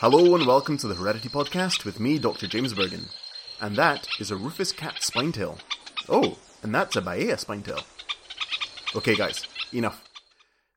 Hello and welcome to the Heredity Podcast with me, Dr. James Burgon. And that is a Rufous-capped spinetail. Oh, and that's a Bahia spinetail. Okay, guys, enough.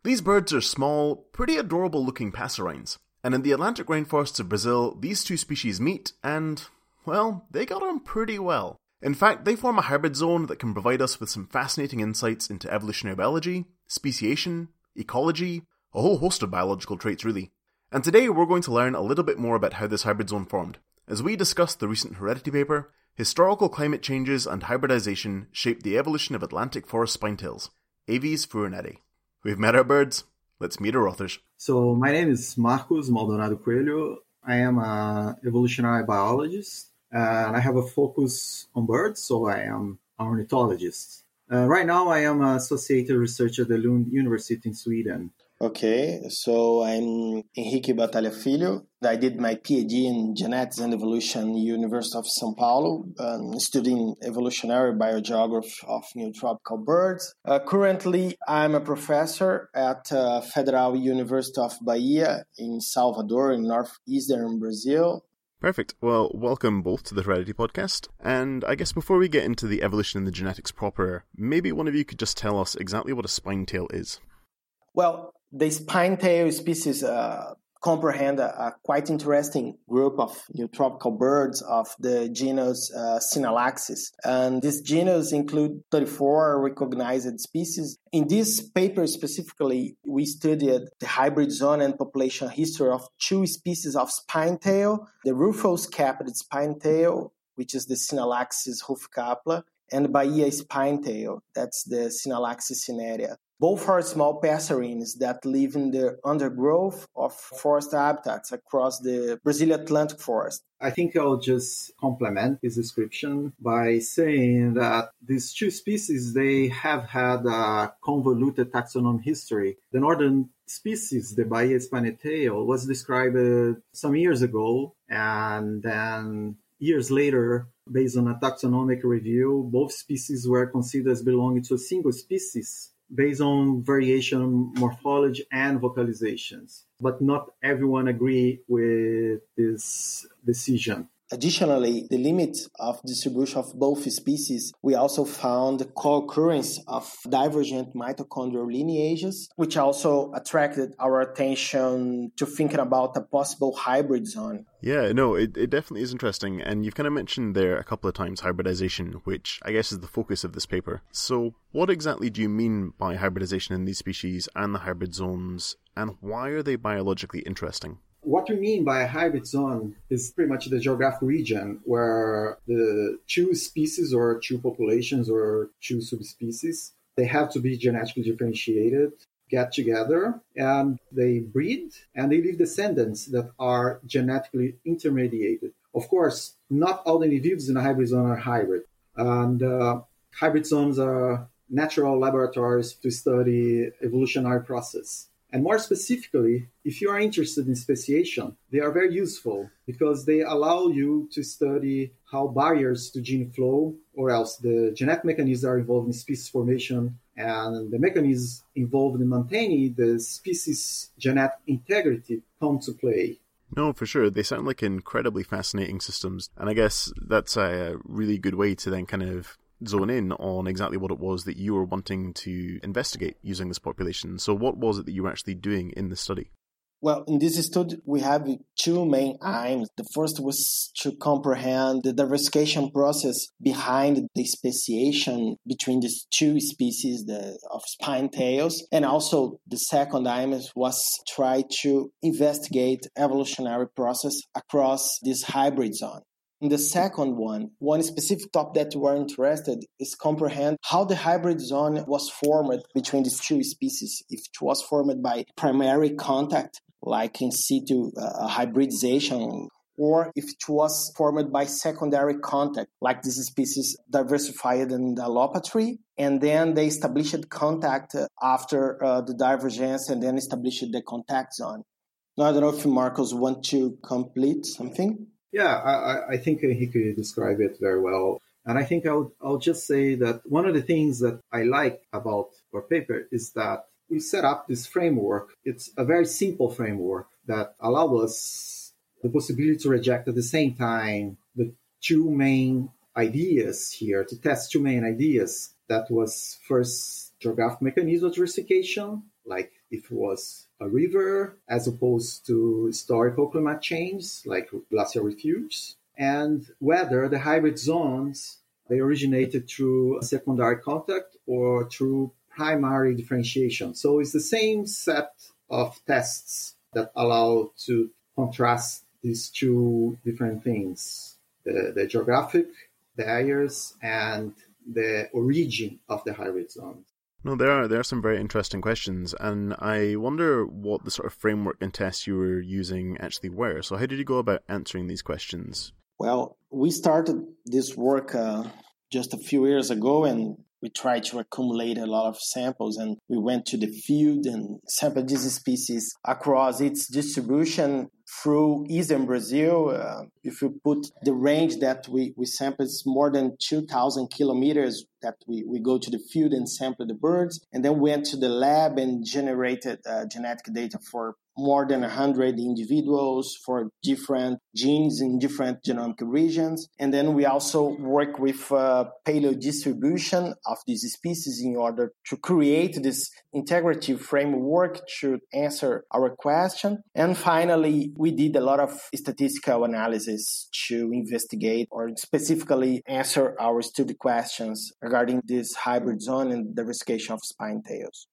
These birds are small, pretty adorable looking passerines, and in the Atlantic rainforests of Brazil, these two species meet, and, well, they got on pretty well. In fact, they form a hybrid zone that can provide us with some fascinating insights into evolutionary biology, speciation, ecology, a whole host of biological traits, really. And today we're going to learn a little bit more about how this hybrid zone formed, as we discuss the recent heredity paper, historical climate changes and hybridization shaped the evolution of Atlantic forest spinetails, Aves furnariidae. We've met our birds, let's meet our authors. So my name is Marcos Maldonado Coelho. I am an evolutionary biologist, and I have a focus on birds, so I am an ornithologist. Uh, right now, I am an associated researcher at the Lund University in Sweden. Okay, so I'm Henrique Batalha Filho. I did my PhD in genetics and evolution, University of São Paulo, um, studying evolutionary biogeography of neotropical birds. Uh, currently, I'm a professor at uh, Federal University of Bahia in Salvador, in northeastern Brazil. Perfect. Well, welcome both to the Heredity Podcast. And I guess before we get into the evolution and the genetics proper, maybe one of you could just tell us exactly what a spine tail is. Well, the spine-tail species uh, comprehend a, a, quite interesting group of neotropical birds of the genus uh. And this genus include 34 recognized species. In this paper specifically, we studied the hybrid zone and population history of two species of spine-tail, the rufous-capped spine-tail, which is the Synallaxis ruficapilla, and Bahia spine-tail, that's the Synallaxis cinerea. Both are small passerines that live in the undergrowth of forest habitats across the Brazilian Atlantic forest. I think I'll just complement this description by saying that these two species they have had a convoluted taxonomic history. The northern species, the Bahia spinetail, was described some years ago, and then years later, based on a taxonomic review, both species were considered as belonging to a single species based on variation morphology and vocalizations. But not everyone agree with this decision. Additionally, the limit of distribution of both species, we also found co-occurrence of divergent mitochondrial lineages, which also attracted our attention to thinking about a possible hybrid zone. Yeah, no, it, it definitely is interesting. And you've kind of mentioned there a couple of times hybridization, which I guess is the focus of this paper. So, what exactly do you mean by hybridization in these species and the hybrid zones, and why are they biologically interesting? What we mean by a hybrid zone is pretty much the geographic region where the two species or two populations or two subspecies they have to be genetically differentiated get together and they breed and they leave descendants that are genetically intermediated. Of course, not all the individuals in a hybrid zone are hybrid. And uh, hybrid zones are natural laboratories to study evolutionary process. And more specifically, if you are interested in speciation, they are very useful because they allow you to study how barriers to gene flow or else the genetic mechanisms are involved in species formation and the mechanisms involved in maintaining the species genetic integrity come to play. No, for sure. They sound like incredibly fascinating systems. And I guess that's a really good way to then kind of zone in on exactly what it was that you were wanting to investigate using this population. So, what was it that you were actually doing in the study? Well, in this study, we have two main aims. The first was to comprehend the diversification process behind the speciation between these two species the, of spine tails. And also the second aim was try to investigate evolutionary process across this hybrid zone. In the second one, one specific topic that we're interested is comprehend how the hybrid zone was formed between these two species. If it was formed by primary contact, like in situ uh, hybridization, or if it was formed by secondary contact, like this species diversified in the allopatry, and then they established contact after uh, the divergence and then established the contact zone. Now, I don't know if Marcos want to complete something. Yeah, I, I think he could describe it very well. And I think I'll, I'll just say that one of the things that I like about our paper is that we set up this framework. It's a very simple framework that allows us the possibility to reject at the same time the two main ideas here, to test two main ideas. That was first geographic mechanism of diversification, like if it was a river as opposed to historical climate change like glacial refuges, and whether the hybrid zones they originated through secondary contact or through primary differentiation. So it's the same set of tests that allow to contrast these two different things the, the geographic barriers and the origin of the hybrid zones. No, there are there are some very interesting questions, and I wonder what the sort of framework and tests you were using actually were. So, how did you go about answering these questions? Well, we started this work uh, just a few years ago, and we tried to accumulate a lot of samples and we went to the field and sampled this species across its distribution through eastern Brazil. Uh, if you put the range that we, we sample, it's more than 2,000 kilometers that we, we go to the field and sample the birds. And then we went to the lab and generated uh, genetic data for more than 100 individuals for different genes in different genomic regions. And then we also work with uh, paleodistribution of these species in order to create this integrative framework to answer our question. And finally, we did a lot of statistical analysis to investigate or specifically answer our study questions regarding this hybrid zone and diversification of spine tails.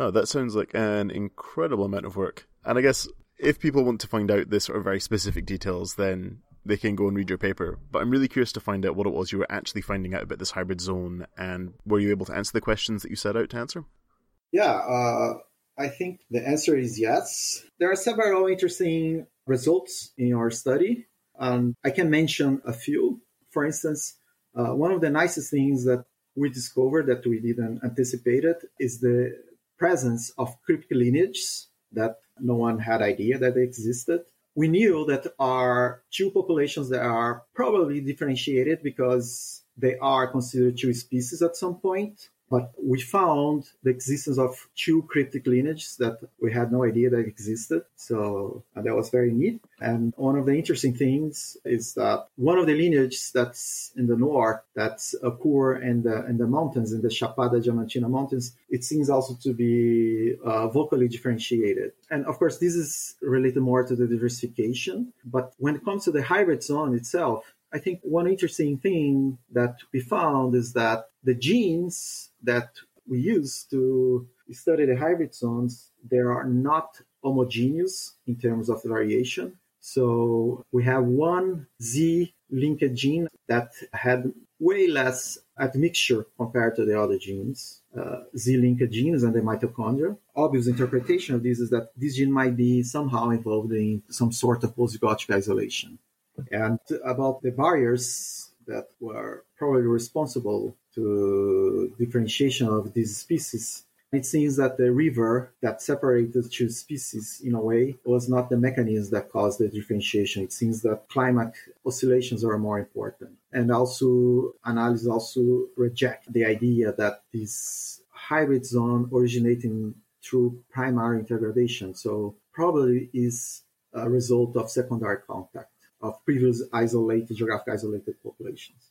Oh, that sounds like an incredible amount of work. And I guess if people want to find out this sort of very specific details, then they can go and read your paper. But I'm really curious to find out what it was you were actually finding out about this hybrid zone, and were you able to answer the questions that you set out to answer? Yeah, uh, I think the answer is yes. There are several interesting results in our study. Um, I can mention a few. For instance, uh, one of the nicest things that we discovered that we didn't anticipate it is the presence of cryptic lineages that no one had idea that they existed. We knew that are two populations that are probably differentiated because they are considered two species at some point. But we found the existence of two cryptic lineages that we had no idea that existed. So that was very neat. And one of the interesting things is that one of the lineages that's in the north, that's occur in the in the mountains, in the Chapada Diamantina mountains, it seems also to be uh, vocally differentiated. And of course, this is related more to the diversification. But when it comes to the hybrid zone itself, I think one interesting thing that we found is that the genes that we use to study the hybrid zones, they are not homogeneous in terms of variation. So we have one Z linked gene that had way less admixture compared to the other genes, uh, Z-linked genes and the mitochondria. Obvious interpretation of this is that this gene might be somehow involved in some sort of postzygotic isolation. And about the barriers that were probably responsible to differentiation of these species, it seems that the river that separated two species in a way was not the mechanism that caused the differentiation. It seems that climate oscillations are more important. And also analysis also reject the idea that this hybrid zone originating through primary intergradation. So probably is a result of secondary contact of previous isolated, geographic isolated populations.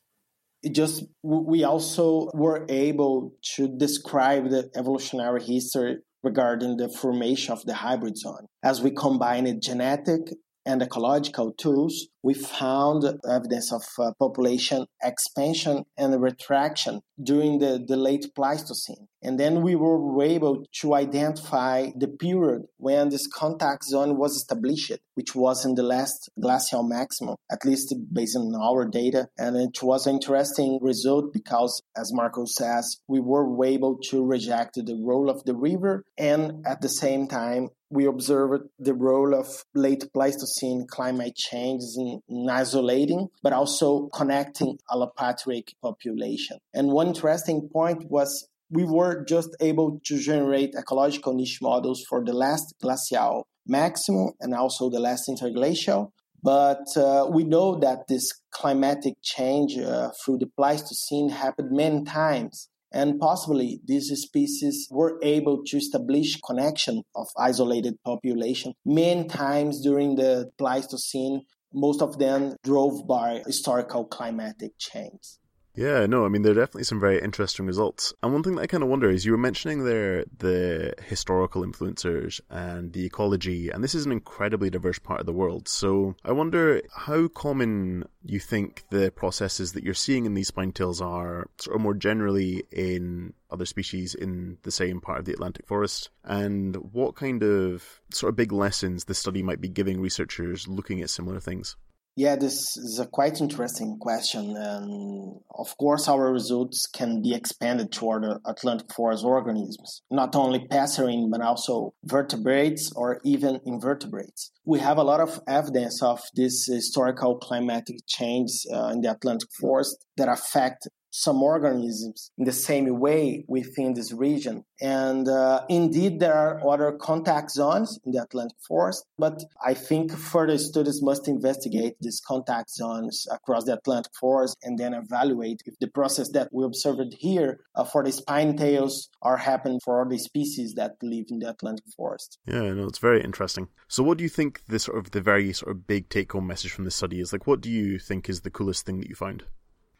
It just we also were able to describe the evolutionary history regarding the formation of the hybrid zone as we combined genetic and ecological tools, we found evidence of uh, population expansion and retraction during the, the late Pleistocene. And then we were able to identify the period when this contact zone was established, which was in the last glacial maximum, at least based on our data. And it was an interesting result because, as Marco says, we were able to reject the role of the river and at the same time we observed the role of late Pleistocene climate changes in, in, isolating, but also connecting allopatric population. And one interesting point was we were just able to generate ecological niche models for the last glacial maximum and also the last interglacial. But uh, we know that this climatic change uh, through the Pleistocene happened many times and possibly these species were able to establish connection of isolated population many times during the Pleistocene. Most of them drove by historical climatic change. Yeah, no, I mean, there are definitely some very interesting results. And one thing that I kind of wonder is you were mentioning there the historical influencers and the ecology, and this is an incredibly diverse part of the world. So I wonder how common you think the processes that you're seeing in these spine tails are, sort of more generally in other species in the same part of the Atlantic forest, and what kind of sort of big lessons the study might be giving researchers looking at similar things. Yeah, this is a quite interesting question. And of course, our results can be expanded toward the Atlantic forest organisms, not only passerine, but also vertebrates or even invertebrates. We have a lot of evidence of this historical climatic change uh, in the Atlantic forest that affect some organisms in the same way within this region. And uh, indeed, there are other contact zones in the Atlantic forest, but I think further studies must investigate these contact zones across the Atlantic forest and then evaluate if the process that we observed here uh, for the spine tails are happening for the species that live in the Atlantic forest. Yeah, no, it's very interesting. So, what do you think the sort of the very sort of big take home message from this study is? Like, what do you think is the coolest thing that you found?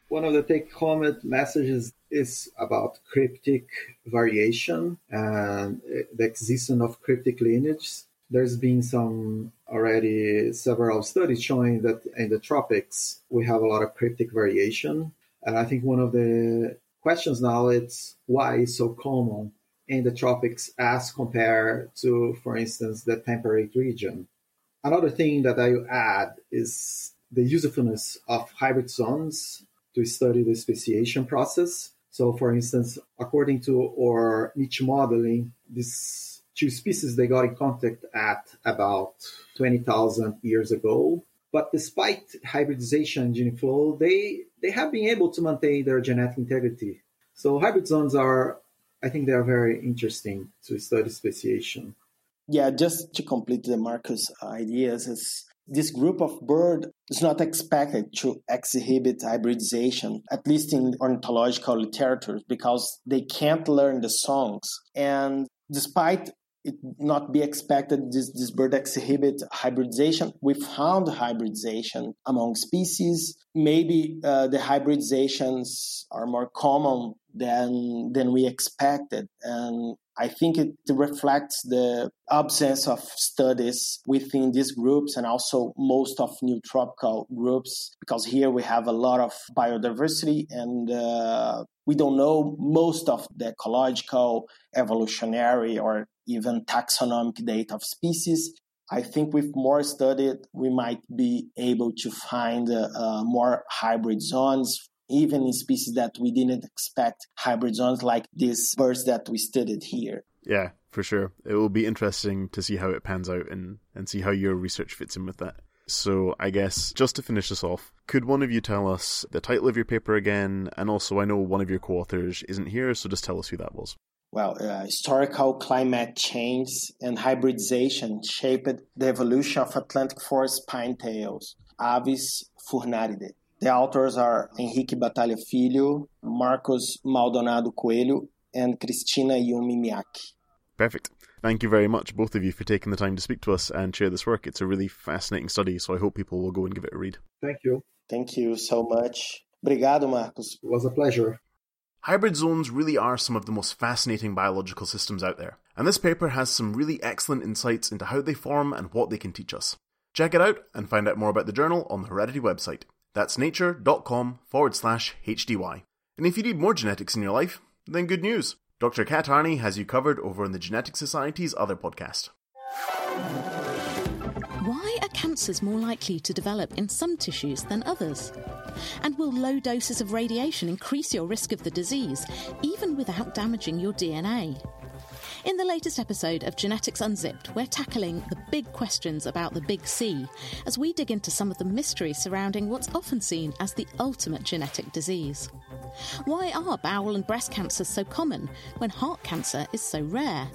One of the take home messages is about cryptic variation and the existence of cryptic lineages. There's been some already several studies showing that in the tropics we have a lot of cryptic variation. And I think one of the questions now is why it's so common in the tropics as compared to, for instance, the temperate region. Another thing that I add is the usefulness of hybrid zones to study the speciation process. So, for instance, according to our niche modeling, these two species they got in contact at about 20,000 years ago. But despite hybridization gene flow, they they have been able to maintain their genetic integrity. So hybrid zones are, I think, they are very interesting to study speciation. Yeah, just to complete the Marcos ideas, is this group of bird is not expected to exhibit hybridization, at least in ornithological literature, because they can't learn the songs. And despite it not be expected this, this bird exhibit hybridization. We found hybridization among species. Maybe uh, the hybridizations are more common than than we expected, and I think it reflects the absence of studies within these groups and also most of neotropical groups, because here we have a lot of biodiversity and uh, we don't know most of the ecological, evolutionary, or even taxonomic data of species. I think with more study, we might be able to find uh, more hybrid zones even in species that we didn't expect hybrid zones like these birds that we studied here. Yeah, for sure. It will be interesting to see how it pans out and, and see how your research fits in with that. So, I guess just to finish this off, could one of you tell us the title of your paper again? And also, I know one of your co authors isn't here, so just tell us who that was. Well, uh, historical climate change and hybridization shaped the evolution of Atlantic forest spinetails, Aves furnariidae. The authors are Henrique Batalha Filho, Marcos Maldonado Coelho, and Cristina Yumi Miyaki. Perfect. Thank you very much, both of you, for taking the time to speak to us and share this work. It's a really fascinating study, so I hope people will go and give it a read. Thank you. Thank you so much. Obrigado, Marcos. It was a pleasure. Hybrid zones really are some of the most fascinating biological systems out there, and this paper has some really excellent insights into how they form and what they can teach us. Check it out and find out more about the journal on the Heredity website. That's nature.com forward slash HDY. And if you need more genetics in your life, then good news. Dr. Kat Arney has you covered over in the Genetic Society's other podcast. Why are cancers more likely to develop in some tissues than others? And will low doses of radiation increase your risk of the disease, even without damaging your DNA? In the latest episode of Genetics Unzipped, we're tackling the big questions about the big C as we dig into some of the mysteries surrounding what's often seen as the ultimate genetic disease. Why are bowel and breast cancers so common when heart cancer is so rare?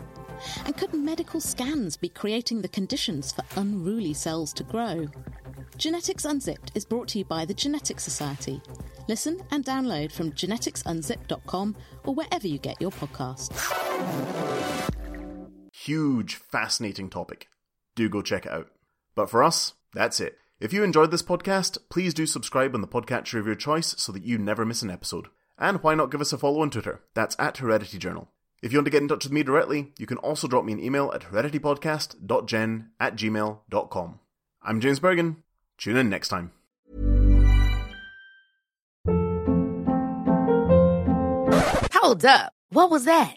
And could medical scans be creating the conditions for unruly cells to grow? Genetics Unzipped is brought to you by the Genetics Society. Listen and download from geneticsunzipped.com or wherever you get your podcasts. Huge, fascinating topic. Do go check it out. But for us, that's it. If you enjoyed this podcast, please do subscribe on the podcatcher of your choice so that you never miss an episode. And why not give us a follow on Twitter? That's at Heredity Journal. If you want to get in touch with me directly, you can also drop me an email at hereditypodcast.gen at gmail.com. I'm James Burgon. Tune in next time. Hold up. What was that?